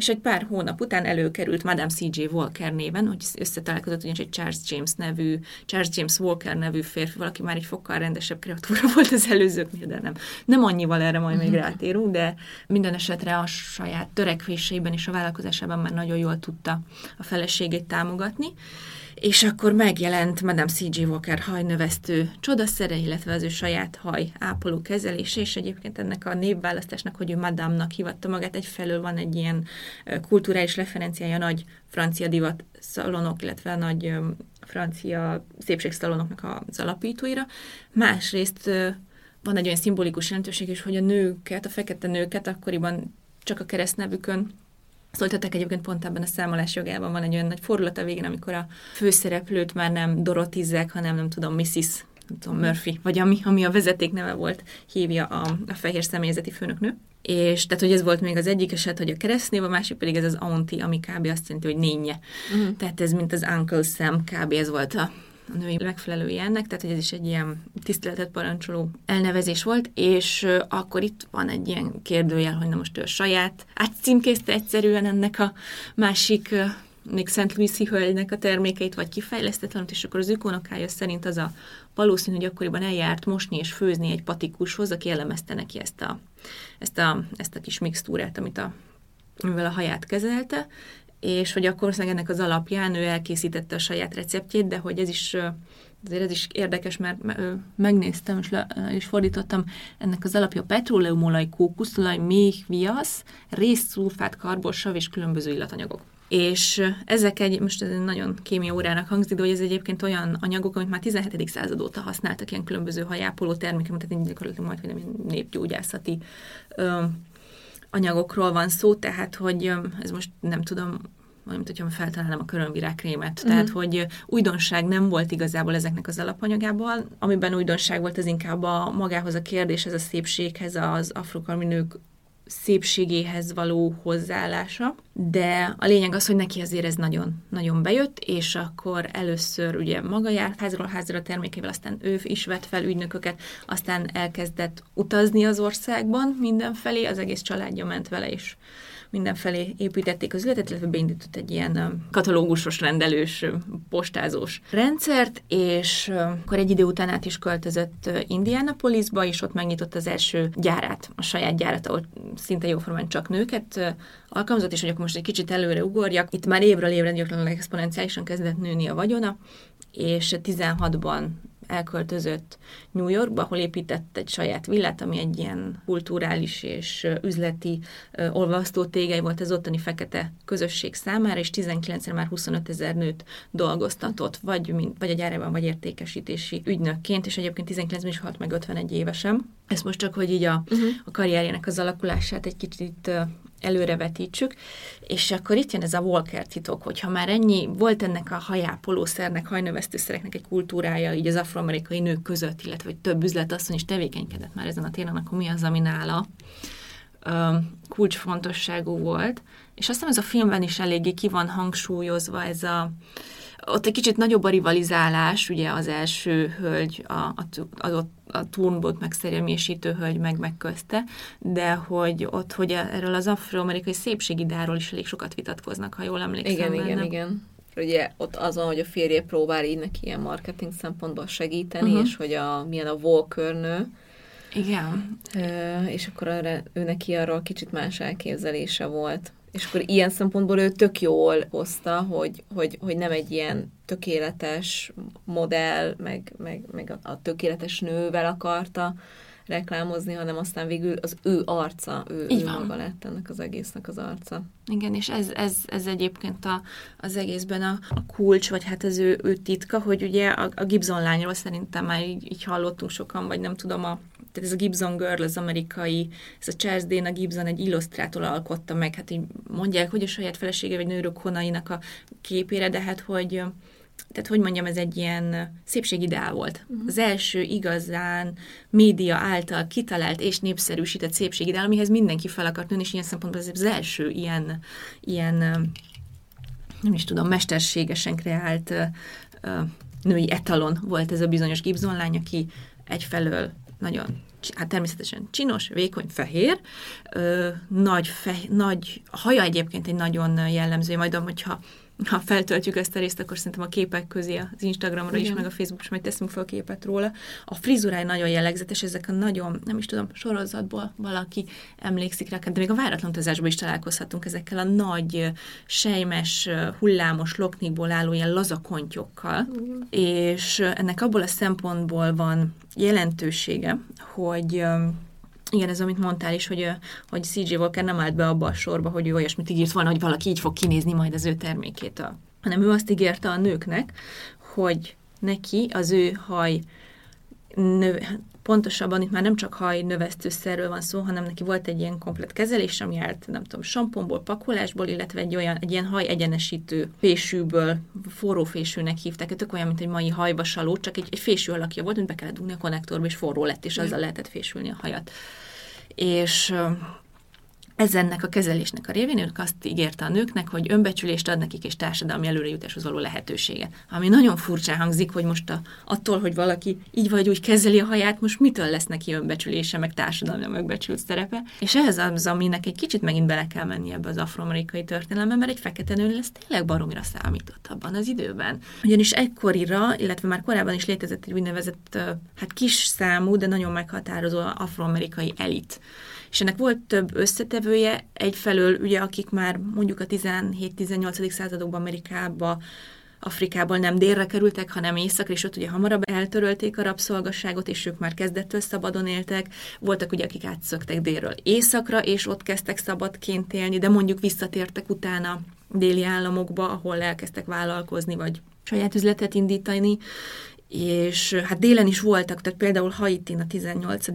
és egy pár hónap után előkerült Madame C.J. Walker néven, hogy összetalálkozott ugyanis egy Charles James nevű, Charles James Walker nevű férfi, valaki már egy fokkal rendesebb kreatúra volt az előzőknél, de nem. Nem annyival erre majd még mhm. rátérünk, de minden esetre a saját törekvéseiben és a vállalkozásában már nagyon jól tudta a feleségét támogatni és akkor megjelent Madame C.G. Walker hajnövesztő csodaszere, illetve az ő saját haj ápoló kezelése, és egyébként ennek a névválasztásnak, hogy ő Madame-nak hivatta magát, egyfelől van egy ilyen kulturális referenciája nagy francia divat szalonok, illetve nagy francia szépségszalonoknak az alapítóira. Másrészt van egy olyan szimbolikus jelentőség is, hogy a nőket, a fekete nőket akkoriban csak a keresztnevükön Szóltatok egyébként pont ebben a számolás jogában van egy olyan nagy fordulat a végén, amikor a főszereplőt már nem Dorotizzák, hanem nem tudom, Mrs. Nem tudom, Murphy, vagy ami, ami a vezeték neve volt, hívja a, a fehér személyzeti főnöknő. És tehát, hogy ez volt még az egyik eset, hogy a keresztnév, a másik pedig ez az aunti, ami kb. azt jelenti, hogy nénye. Uh-huh. Tehát ez mint az Uncle Sam, kb. ez volt a a női megfelelője ennek, tehát hogy ez is egy ilyen tiszteletet parancsoló elnevezés volt, és akkor itt van egy ilyen kérdőjel, hogy na most ő a saját átcímkézte egyszerűen ennek a másik még Szent Louis-i hölgynek a termékeit, vagy kifejlesztett valamit, és akkor az ükonokája szerint az a valószínű, hogy akkoriban eljárt mosni és főzni egy patikushoz, aki elemezte neki ezt a, ezt a, ezt a kis mixtúrát, amit a, amivel a haját kezelte, és hogy akkor ennek az alapján ő elkészítette a saját receptjét, de hogy ez is azért ez is érdekes, mert megnéztem, és, le, és fordítottam, ennek az alapja petróleumolaj, kókuszolaj, méh, viasz, részszulfát, karbonsav és különböző illatanyagok. És ezek egy, most ez egy nagyon kémia órának hangzik, de hogy ez egyébként olyan anyagok, amit már 17. század óta használtak, ilyen különböző hajápoló termékek, tehát gyakorlatilag majd, hogy nem népgyógyászati anyagokról van szó, tehát hogy ez most nem tudom, mint hogyha feltalálnám a körömvirágkrémet. Uh-huh. Tehát, hogy újdonság nem volt igazából ezeknek az alapanyagában. Amiben újdonság volt, az inkább a magához a kérdéshez, a szépséghez, az afrokarmi nők szépségéhez való hozzáállása, de a lényeg az, hogy neki azért ez nagyon, nagyon bejött, és akkor először ugye maga járt házról házra termékével, aztán ő is vett fel ügynököket, aztán elkezdett utazni az országban mindenfelé, az egész családja ment vele, és mindenfelé építették az üzletet, illetve beindított egy ilyen katalógusos, rendelős, postázós rendszert, és akkor egy idő után át is költözött Indianapolisba, és ott megnyitott az első gyárát, a saját gyárat, ahol szinte jóformán csak nőket alkalmazott, és hogy akkor most egy kicsit előre ugorjak. Itt már évről évre gyakorlatilag exponenciálisan kezdett nőni a vagyona, és 16-ban elköltözött New Yorkba, ahol épített egy saját villát, ami egy ilyen kulturális és üzleti olvasztó tégely volt az ottani fekete közösség számára, és 19-re már 25 ezer nőt dolgoztatott, vagy, mint, vagy a gyárában, vagy értékesítési ügynökként, és egyébként 19-ben is halt meg 51 évesen. Ez most csak, hogy így a, uh-huh. a karrierjének az alakulását egy kicsit előrevetítsük, és akkor itt jön ez a Walker titok, hogyha már ennyi, volt ennek a hajápolószernek, hajnövesztőszereknek egy kultúrája így az afroamerikai nők között, illetve hogy több üzletasszony is tevékenykedett már ezen a téren, akkor mi az, ami nála kulcsfontosságú volt. És aztán ez a filmben is eléggé ki van hangsúlyozva ez a, ott egy kicsit nagyobb a rivalizálás, ugye az első hölgy, a, a, a, a turnbot megszerelmésítő hölgy meg megközte, de hogy ott, hogy erről az afroamerikai szépségidáról is elég sokat vitatkoznak, ha jól emlékszem. Igen, benne. igen, igen. Ugye ott az van, hogy a férje próbál így neki ilyen marketing szempontból segíteni, uh-huh. és hogy a, milyen a Walker nő, igen. és akkor arra, ő neki arról kicsit más elképzelése volt. És akkor ilyen szempontból ő tök jól hozta, hogy, hogy, hogy nem egy ilyen tökéletes modell, meg, meg, meg a, tökéletes nővel akarta reklámozni, hanem aztán végül az ő arca, ő, Így ő van. maga lett ennek az egésznek az arca. Igen, és ez, ez, ez egyébként a, az egészben a, a kulcs, vagy hát az ő, ő titka, hogy ugye a, a Gibson lányról szerintem már így, így hallottunk sokan, vagy nem tudom, a tehát ez a Gibson Girl, az amerikai, ez a Charles Dana Gibson egy illusztrátor alkotta meg, hát így mondják, hogy a saját felesége vagy nőrök honainak a képére, de hát hogy tehát hogy mondjam, ez egy ilyen szépségideál volt. Uh-huh. Az első igazán média által kitalált és népszerűsített szépségideál, amihez mindenki fel akart nőni, és ilyen szempontból ez az első ilyen, ilyen nem is tudom, mesterségesen kreált női etalon volt ez a bizonyos Gibson lány, aki egyfelől nagyon hát természetesen csinos, vékony, fehér, ö, nagy, fe, nagy haja egyébként egy nagyon jellemző, majd hogyha ha feltöltjük ezt a részt, akkor szerintem a képek közé az Instagramra Igen. is, meg a Facebookra is majd teszünk fel képet róla. A frizurája nagyon jellegzetes, ezek a nagyon, nem is tudom, sorozatból valaki emlékszik rá, de még a váratlan utazásban is találkozhatunk ezekkel a nagy, sejmes, hullámos loknikból álló ilyen lazakontyokkal, Igen. és ennek abból a szempontból van jelentősége, hogy igen, ez amit mondtál is, hogy, hogy CJ Walker nem állt be abba a sorba, hogy ő olyasmit ígért volna, hogy valaki így fog kinézni majd az ő termékétől. Hanem ő azt ígérte a nőknek, hogy neki az ő haj pontosabban itt már nem csak haj növesztőszerről van szó, hanem neki volt egy ilyen komplet kezelés, ami állt, nem tudom, samponból, pakolásból, illetve egy olyan, egy ilyen haj egyenesítő fésűből, forró fésűnek hívták, tök olyan, mint egy mai hajvasaló, csak egy, egy fésű alakja volt, mint be kellett dugni a konnektorba, és forró lett, és azzal lehetett fésülni a hajat. És ezennek a kezelésnek a révén ők azt ígérte a nőknek, hogy önbecsülést ad nekik és társadalmi előrejutáshoz való lehetőséget. Ami nagyon furcsa hangzik, hogy most a, attól, hogy valaki így vagy úgy kezeli a haját, most mitől lesz neki önbecsülése, meg társadalmi megbecsült szerepe. És ehhez az, aminek egy kicsit megint bele kell menni ebbe az afroamerikai történelembe, mert egy fekete nő lesz tényleg baromira számított abban az időben. Ugyanis egykorira, illetve már korábban is létezett egy úgynevezett, hát kis számú, de nagyon meghatározó afroamerikai elit és ennek volt több összetevője, egyfelől ugye akik már mondjuk a 17-18. századokban Amerikába Afrikából nem délre kerültek, hanem északra, és ott ugye hamarabb eltörölték a rabszolgasságot, és ők már kezdettől szabadon éltek. Voltak ugye, akik átszöktek délről északra, és ott kezdtek szabadként élni, de mondjuk visszatértek utána déli államokba, ahol elkezdtek vállalkozni, vagy saját üzletet indítani, és hát délen is voltak, tehát például Haitin a 18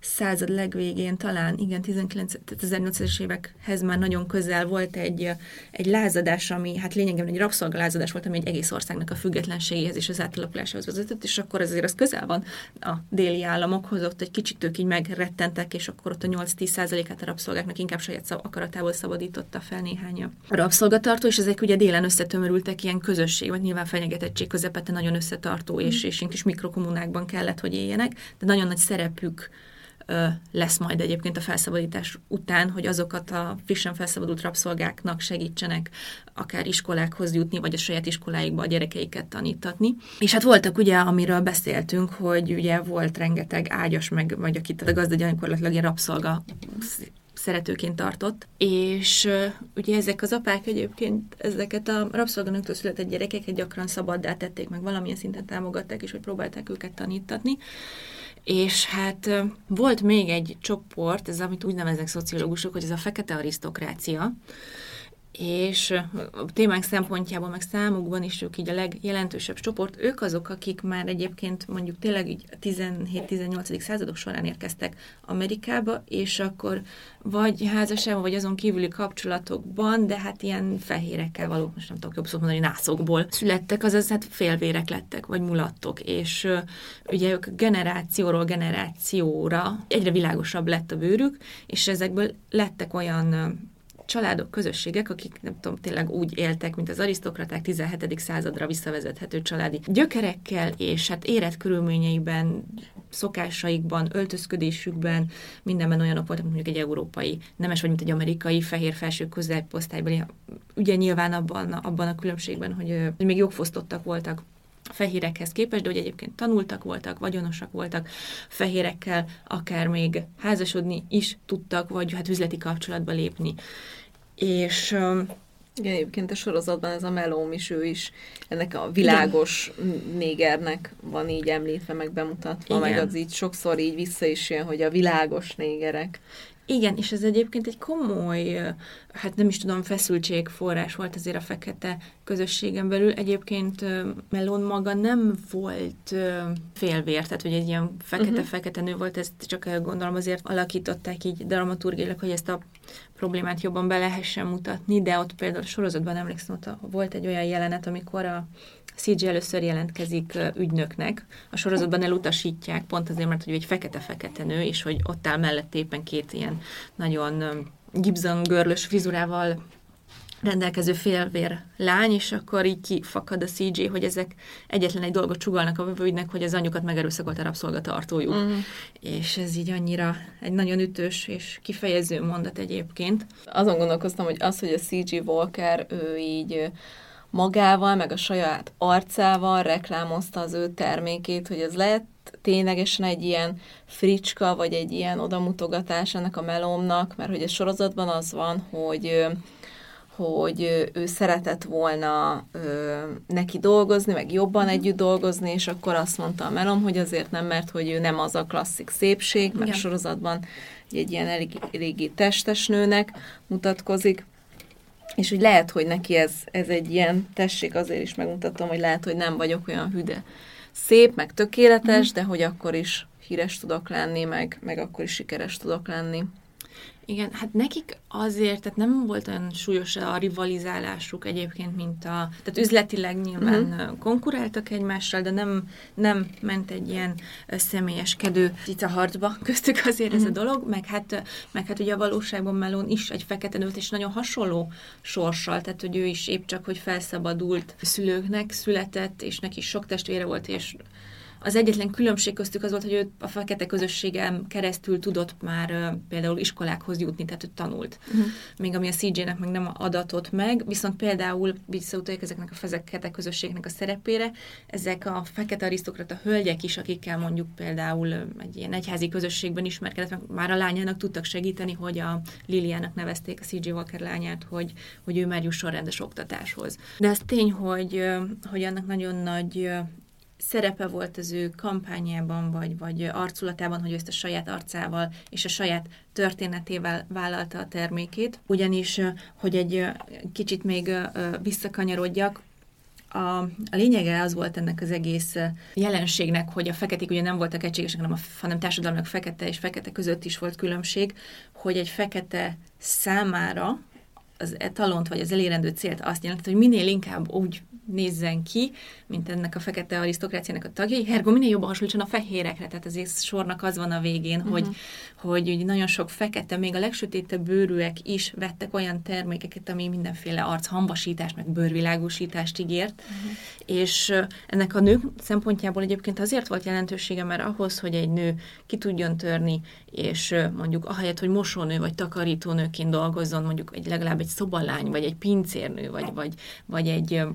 század legvégén talán, igen, 19, 1800-es évekhez már nagyon közel volt egy, egy lázadás, ami hát lényegében egy rabszolgalázadás volt, ami egy egész országnak a függetlenségéhez és az átalakulásához vezetett, és akkor azért az közel van a déli államokhoz, ott egy kicsit ők így megrettentek, és akkor ott a 8-10 százalékát a rabszolgáknak inkább saját akaratából szabadította fel néhány rabszolgatartó, és ezek ugye délen összetömörültek ilyen közösség, vagy nyilván fenyegetettség közepette nagyon összetartó, és, és ilyen kis mikrokommunákban kellett, hogy éljenek, de nagyon nagy szerepük lesz majd egyébként a felszabadítás után, hogy azokat a frissen felszabadult rabszolgáknak segítsenek akár iskolákhoz jutni, vagy a saját iskoláikba a gyerekeiket tanítatni. És hát voltak ugye, amiről beszéltünk, hogy ugye volt rengeteg ágyas, meg, vagy akit a gazda gyakorlatilag ilyen rabszolga szeretőként tartott, és ugye ezek az apák egyébként ezeket a rabszolganőktől született gyerekeket gyakran szabaddá tették, meg valamilyen szinten támogatták, és hogy próbálták őket tanítatni. És hát volt még egy csoport, ez amit úgy neveznek szociológusok, hogy ez a fekete arisztokrácia, és a témánk szempontjából, meg számukban is ők így a legjelentősebb csoport, ők azok, akik már egyébként mondjuk tényleg így a 17-18. századok során érkeztek Amerikába, és akkor vagy házasságban, vagy azon kívüli kapcsolatokban, de hát ilyen fehérekkel való, most nem tudok jobb szót mondani, nászokból születtek, azaz hát félvérek lettek, vagy mulattok, és ugye ők generációról generációra egyre világosabb lett a bőrük, és ezekből lettek olyan családok, közösségek, akik nem tudom, tényleg úgy éltek, mint az arisztokraták 17. századra visszavezethető családi gyökerekkel, és hát érett körülményeiben, szokásaikban, öltözködésükben, mindenben olyanok voltak, mint mondjuk egy európai nemes, vagy mint egy amerikai fehér felső középosztálybeli. Ugye nyilván abban, abban a különbségben, hogy, hogy még jogfosztottak voltak fehérekhez képest, de hogy egyébként tanultak voltak, vagyonosak voltak, fehérekkel akár még házasodni is tudtak, vagy hát üzleti kapcsolatba lépni. És igen, egyébként a sorozatban ez a melóm is, ő is ennek a világos Igen. négernek van így említve, meg bemutatva, Igen. meg az így sokszor így vissza is jön, hogy a világos négerek. Igen, és ez egyébként egy komoly, hát nem is tudom, feszültségforrás volt azért a fekete közösségen belül. Egyébként Melon maga nem volt félvér, tehát hogy egy ilyen fekete-fekete nő volt, ezt csak gondolom azért alakították így dramaturgilag, hogy ezt a problémát jobban be lehessen mutatni, de ott például a sorozatban emlékszem, ott volt egy olyan jelenet, amikor a CG először jelentkezik ügynöknek, a sorozatban elutasítják, pont azért, mert hogy egy fekete-fekete nő, és hogy ott áll mellett éppen két ilyen nagyon Gibson görlös frizurával rendelkező félvér lány, és akkor így kifakad a CG, hogy ezek egyetlen egy dolgot csugalnak a vevőidnek, hogy az anyukat megerőszakolt a rabszolgatartójuk. Uh-huh. És ez így annyira egy nagyon ütős és kifejező mondat egyébként. Azon gondolkoztam, hogy az, hogy a CG Walker, ő így magával, meg a saját arcával reklámozta az ő termékét, hogy ez lehet ténylegesen egy ilyen fricska, vagy egy ilyen odamutogatás ennek a melómnak, mert hogy a sorozatban az van, hogy hogy ő szeretett volna ö, neki dolgozni, meg jobban mm. együtt dolgozni, és akkor azt mondta a melom, hogy azért nem, mert hogy ő nem az a klasszik szépség, mert Igen. a sorozatban egy ilyen elég, eléggé testes nőnek mutatkozik, és hogy lehet, hogy neki ez, ez egy ilyen, tessék, azért is megmutatom, hogy lehet, hogy nem vagyok olyan hüde. Szép, meg tökéletes, mm. de hogy akkor is híres tudok lenni, meg, meg akkor is sikeres tudok lenni. Igen, hát nekik azért, tehát nem volt olyan súlyos a rivalizálásuk egyébként, mint a, tehát üzletileg nyilván uh-huh. konkuráltak egymással, de nem, nem ment egy ilyen személyeskedő cica harcba köztük azért uh-huh. ez a mhm. dolog, meg hát, meg hát ugye a valóságban Melon is egy fekete nőt, és nagyon hasonló sorssal, tehát hogy ő is épp csak, hogy felszabadult szülőknek született, és neki sok testvére volt, és az egyetlen különbség köztük az volt, hogy ő a fekete közösségem keresztül tudott már például iskolákhoz jutni, tehát ő tanult. Uh-huh. Még ami a CJ-nek meg nem adatott meg, viszont például visszautaljuk ezeknek a fekete közösségnek a szerepére, ezek a fekete arisztokrata hölgyek is, akikkel mondjuk például egy ilyen egyházi közösségben ismerkedett, meg már a lányának tudtak segíteni, hogy a Liliának nevezték a CJ Walker lányát, hogy, hogy ő már jusson rendes oktatáshoz. De az tény, hogy, hogy annak nagyon nagy szerepe volt az ő kampányában, vagy, vagy arculatában, hogy ezt a saját arcával és a saját történetével vállalta a termékét. Ugyanis, hogy egy kicsit még visszakanyarodjak, a, a lényege az volt ennek az egész jelenségnek, hogy a feketék ugye nem voltak egységesek, hanem, a, hanem társadalmak fekete és fekete között is volt különbség, hogy egy fekete számára az etalont vagy az elérendő célt azt jelenti, hogy minél inkább úgy nézzen ki, mint ennek a fekete arisztokráciának a tagjai, Hergo minél jobban hasonlítson a fehérekre, tehát az sornak az van a végén, uh-huh. hogy, hogy ugye nagyon sok fekete, még a legsötétebb bőrűek is vettek olyan termékeket, ami mindenféle archambasítást, meg bőrvilágosítást ígért, uh-huh. és ennek a nők szempontjából egyébként azért volt jelentősége, mert ahhoz, hogy egy nő ki tudjon törni, és mondjuk ahelyett, hogy mosónő vagy takarítónőként dolgozzon, mondjuk egy legalább egy szobalány, vagy egy pincérnő, vagy, vagy, vagy egy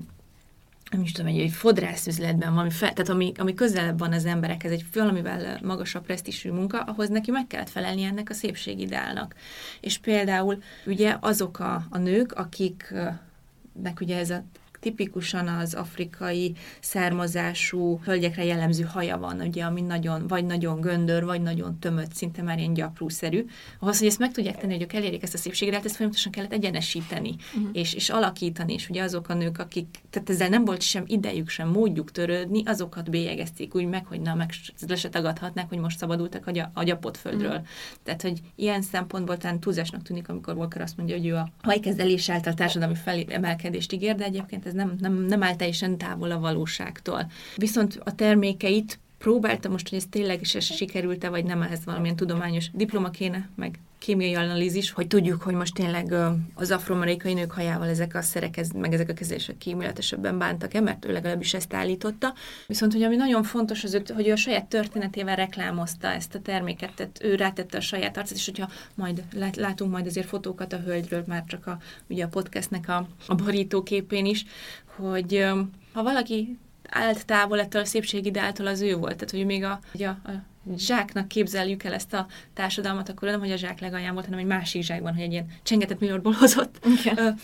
nem is tudom, egy, egy fodrászüzletben, valami fel, tehát ami, ami közelebb van az emberekhez, egy valamivel magasabb presztisű munka, ahhoz neki meg kellett felelni ennek a szépségideálnak. És például ugye azok a, a nők, akiknek ugye ez a tipikusan az afrikai származású hölgyekre jellemző haja van, ugye, ami nagyon, vagy nagyon göndör, vagy nagyon tömött, szinte már ilyen gyaprúszerű. Ahhoz, hogy ezt meg tudják tenni, hogy ők elérjék ezt a szépséget, ezt folyamatosan kellett egyenesíteni, uh-huh. és, és alakítani, és ugye azok a nők, akik, tehát ezzel nem volt sem idejük, sem módjuk törődni, azokat bélyegezték úgy meg, hogy na, meg le se tagadhatnák, hogy most szabadultak a, gy- a gyapotföldről. Uh-huh. Tehát, hogy ilyen szempontból talán túlzásnak tűnik, amikor Walker azt mondja, hogy ő a hajkezelés által társadalmi felemelkedést ígér, de egyébként ez nem, nem, nem áll teljesen távol a valóságtól. Viszont a termékeit próbáltam most, hogy ez tényleg is sikerült-e, vagy nem ehhez valamilyen tudományos diploma kéne, meg kémiai analízis, hogy tudjuk, hogy most tényleg az afroamerikai nők hajával ezek a szerek, meg ezek a kezelések kíméletesebben bántak-e, mert ő legalábbis ezt állította. Viszont, hogy ami nagyon fontos, az, hogy ő a saját történetével reklámozta ezt a terméket, tehát ő rátette a saját arcát, és hogyha majd látunk majd azért fotókat a hölgyről, már csak a, ugye a podcastnek a, a borítóképén is, hogy ha valaki állt távol ettől a szépségideáltól, az ő volt. Tehát, hogy még a, a, a zsáknak képzeljük el ezt a társadalmat, akkor nem, hogy a zsák legalján volt, hanem egy másik zsákban, hogy egy ilyen csengetett millióból hozott okay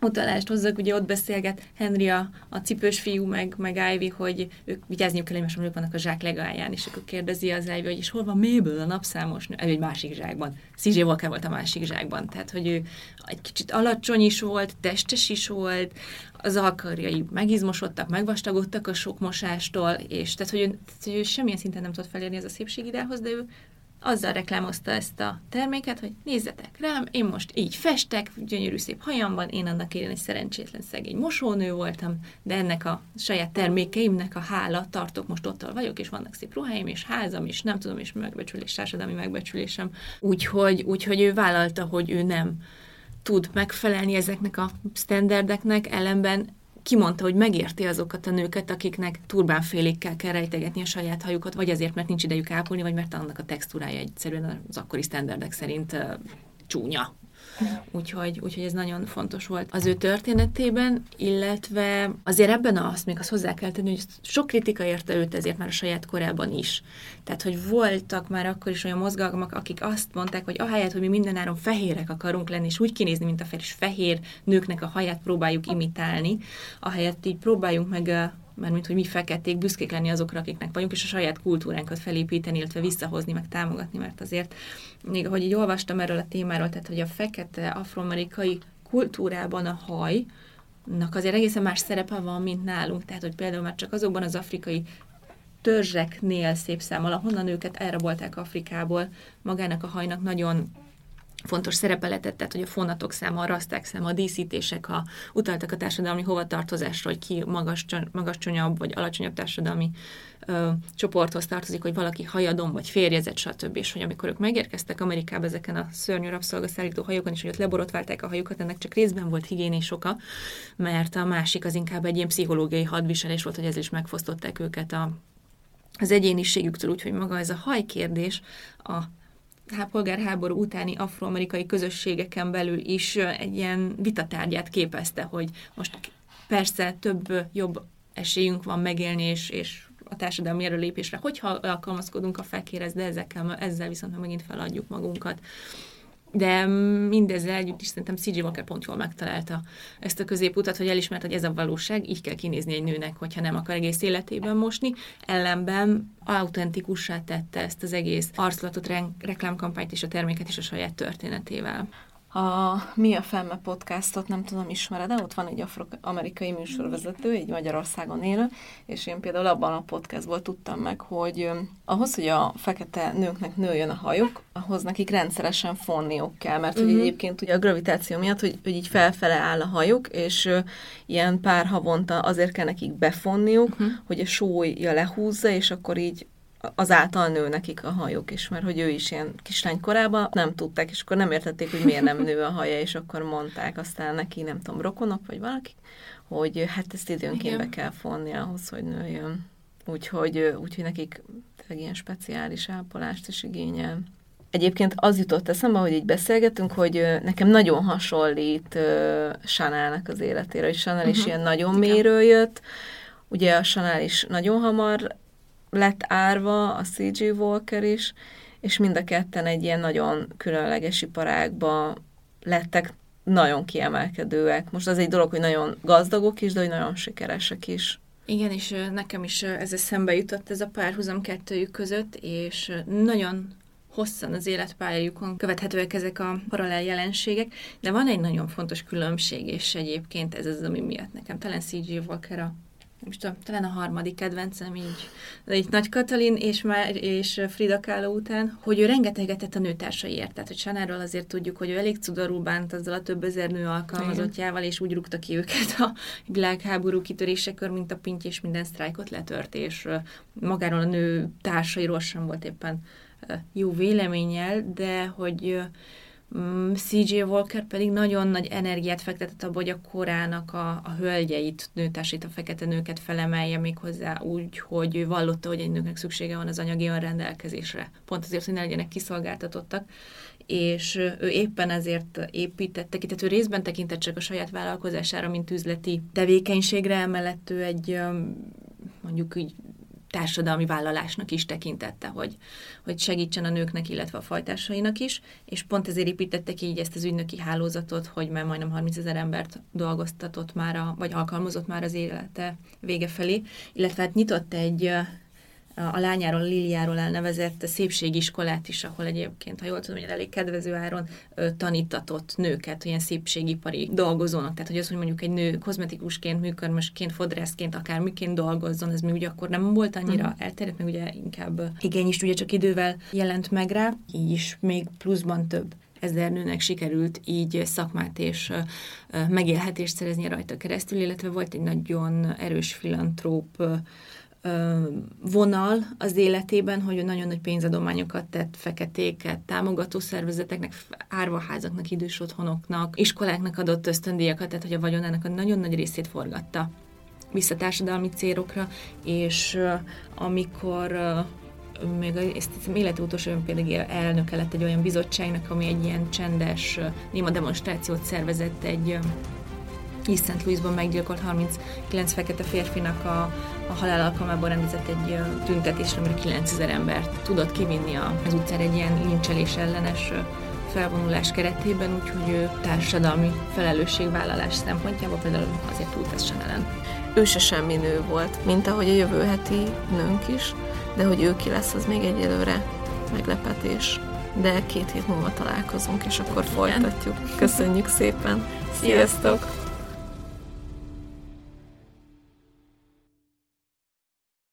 utalást hozzak, ugye ott beszélget Henry a, a cipős fiú, meg, meg Ivy, hogy ők vigyázniuk kell egymásra, ők vannak a zsák legalján, és akkor kérdezi az Ivy, hogy és hol van méből a napszámos nő? egy másik zsákban. CJ Walker volt a másik zsákban, tehát hogy ő egy kicsit alacsony is volt, testes is volt, az alkarjai megizmosodtak, megvastagodtak a sok mosástól, és tehát, hogy ő, tehát, hogy ő semmilyen szinten nem tudott felérni ez a szépségideához, de ő azzal reklámozta ezt a terméket, hogy nézzetek rám, én most így festek, gyönyörű szép hajamban, én annak én egy szerencsétlen szegény mosónő voltam, de ennek a saját termékeimnek a hála tartok, most ott vagyok, és vannak szép ruháim, és házam, és nem tudom, és megbecsülés, társadalmi megbecsülésem. Úgyhogy, úgyhogy ő vállalta, hogy ő nem tud megfelelni ezeknek a standardeknek, ellenben kimondta, hogy megérti azokat a nőket, akiknek turbánfélékkel kell rejtegetni a saját hajukat, vagy azért, mert nincs idejük ápolni, vagy mert annak a textúrája egyszerűen az akkori sztenderdek szerint csúnya. Úgyhogy, úgyhogy ez nagyon fontos volt az ő történetében, illetve azért ebben azt még azt hozzá kell tenni, hogy sok kritika érte őt ezért már a saját korában is. Tehát, hogy voltak már akkor is olyan mozgalmak, akik azt mondták, hogy ahelyett, hogy mi mindenáron fehérek akarunk lenni, és úgy kinézni, mint a fehér, fehér nőknek a haját próbáljuk imitálni, ahelyett így próbáljunk meg mert mint hogy mi feketék, büszkék lenni azokra, akiknek vagyunk, és a saját kultúránkat felépíteni, illetve visszahozni, meg támogatni, mert azért, még ahogy így olvastam erről a témáról, tehát hogy a fekete afroamerikai kultúrában a haj, azért egészen más szerepe van, mint nálunk. Tehát, hogy például már csak azokban az afrikai törzseknél szép számmal, ahonnan őket elrabolták Afrikából, magának a hajnak nagyon fontos szerepe letett, tehát hogy a fonatok száma, a raszták száma, a díszítések, ha utaltak a társadalmi hovatartozásra, hogy ki magas, magas csonyabb vagy alacsonyabb társadalmi ö, csoporthoz tartozik, hogy valaki hajadon vagy férjezett, stb. És hogy amikor ők megérkeztek Amerikába ezeken a szörnyű rabszolgaszállító hajókon, és hogy ott leborotválták a hajókat, ennek csak részben volt higiénés oka, mert a másik az inkább egy ilyen pszichológiai hadviselés volt, hogy ez is megfosztották őket a, az egyéniségüktől, úgyhogy maga ez a hajkérdés a polgárháború utáni afroamerikai közösségeken belül is egy ilyen vitatárgyát képezte, hogy most persze több jobb esélyünk van megélni és, és a társadalmi erőlépésre, hogyha alkalmazkodunk a fekérhez, de ezekkel, ezzel viszont megint feladjuk magunkat. De mindezzel együtt is szerintem C.G. Walker pont jól megtalálta ezt a középutat, hogy elismert, hogy ez a valóság, így kell kinézni egy nőnek, hogyha nem akar egész életében mosni. Ellenben autentikussá tette ezt az egész arculatot, reklámkampányt és a terméket is a saját történetével a Mi a Femme podcastot, nem tudom, ismered, de ott van egy afro-amerikai műsorvezető, egy Magyarországon élő, és én például abban a podcastból tudtam meg, hogy ahhoz, hogy a fekete nőknek nőjön a hajuk, ahhoz nekik rendszeresen fonniuk kell, mert uh-huh. hogy mhm. egyébként ugye a gravitáció miatt, hogy, hogy így felfele áll a hajuk, és uh, ilyen pár havonta azért kell nekik befonniuk, uh-huh. hogy a súlyja lehúzza, és akkor így azáltal nő nekik a hajuk is, mert hogy ő is ilyen kislány korában nem tudták, és akkor nem értették, hogy miért nem nő a haja, és akkor mondták aztán neki, nem tudom, rokonok, vagy valaki, hogy hát ezt időnként be kell fonni ahhoz, hogy nőjön. Úgyhogy, úgyhogy nekik ilyen speciális ápolást is igényel. Egyébként az jutott eszembe, hogy így beszélgetünk, hogy nekem nagyon hasonlít uh, Chanel-nek az életére, hogy Chanel uh-huh. is ilyen nagyon méről jött. Ugye a Chanel is nagyon hamar lett árva, a C.G. Walker is, és mind a ketten egy ilyen nagyon különleges iparágba lettek nagyon kiemelkedőek. Most az egy dolog, hogy nagyon gazdagok is, de hogy nagyon sikeresek is. Igen, és nekem is ez szembe jutott ez a párhuzam kettőjük között, és nagyon hosszan az életpályájukon követhetőek ezek a paralel jelenségek, de van egy nagyon fontos különbség, és egyébként ez az, ami miatt nekem talán C.G. Walker a is tudom, talán a harmadik kedvencem így, így Nagy Katalin és, már, és Frida Kahlo után, hogy ő rengeteget tett a nőtársaiért. Tehát, hogy Sanáról azért tudjuk, hogy ő elég cudorú bánt azzal a több ezer nő alkalmazottjával, és úgy rúgta ki őket a világháború kitörésekor, mint a pinty, és minden sztrájkot letört, és magáról a nő társairól sem volt éppen jó véleménnyel, de hogy CJ Walker pedig nagyon nagy energiát fektetett abba, hogy a korának a, a hölgyeit, nőtársait, a fekete nőket felemelje még hozzá úgy, hogy ő vallotta, hogy egy nőnek szüksége van az anyagi rendelkezésre. Pont azért, hogy ne legyenek kiszolgáltatottak és ő éppen ezért építette ki, tehát ő részben tekintett csak a saját vállalkozására, mint üzleti tevékenységre, emellett ő egy mondjuk így társadalmi vállalásnak is tekintette, hogy, hogy segítsen a nőknek, illetve a fajtásainak is, és pont ezért építette ki így ezt az ügynöki hálózatot, hogy már majdnem 30 ezer embert dolgoztatott már, a, vagy alkalmazott már az élete vége felé, illetve hát nyitott egy a lányáról, Liliáról elnevezett szépségiskolát is, ahol egyébként, ha jól tudom, hogy elég kedvező áron tanítatott nőket, ilyen szépségipari dolgozónak. Tehát, hogy az, hogy mondjuk egy nő kozmetikusként, műkörmösként, fodrászként, akár miként dolgozzon, ez még ugye akkor nem volt annyira uh-huh. elterjedt, meg ugye inkább igény is ugye csak idővel jelent meg rá, így is még pluszban több ezer nőnek sikerült így szakmát és megélhetést szerezni rajta keresztül, illetve volt egy nagyon erős filantróp vonal az életében, hogy nagyon nagy pénzadományokat tett feketéket, támogató szervezeteknek, árvaházaknak, idős otthonoknak, iskoláknak adott ösztöndíjakat, tehát hogy a vagyonának a nagyon nagy részét forgatta vissza társadalmi célokra, és amikor még ezt életi utolsó például elnöke lett egy olyan bizottságnak, ami egy ilyen csendes néma demonstrációt szervezett egy East St. Louisban meggyilkolt 39 fekete férfinak a, a halál alkalmából rendezett egy tüntetésre, amire 9000 embert tudott kivinni az utcára egy ilyen lincselés ellenes felvonulás keretében, úgyhogy társadalmi felelősségvállalás szempontjából például azért túl tessen ellen. Ő se semmi nő volt, mint ahogy a jövő heti nőnk is, de hogy ő ki lesz, az még egyelőre meglepetés. De két hét múlva találkozunk, és akkor Igen. folytatjuk. Köszönjük szépen! Sziasztok!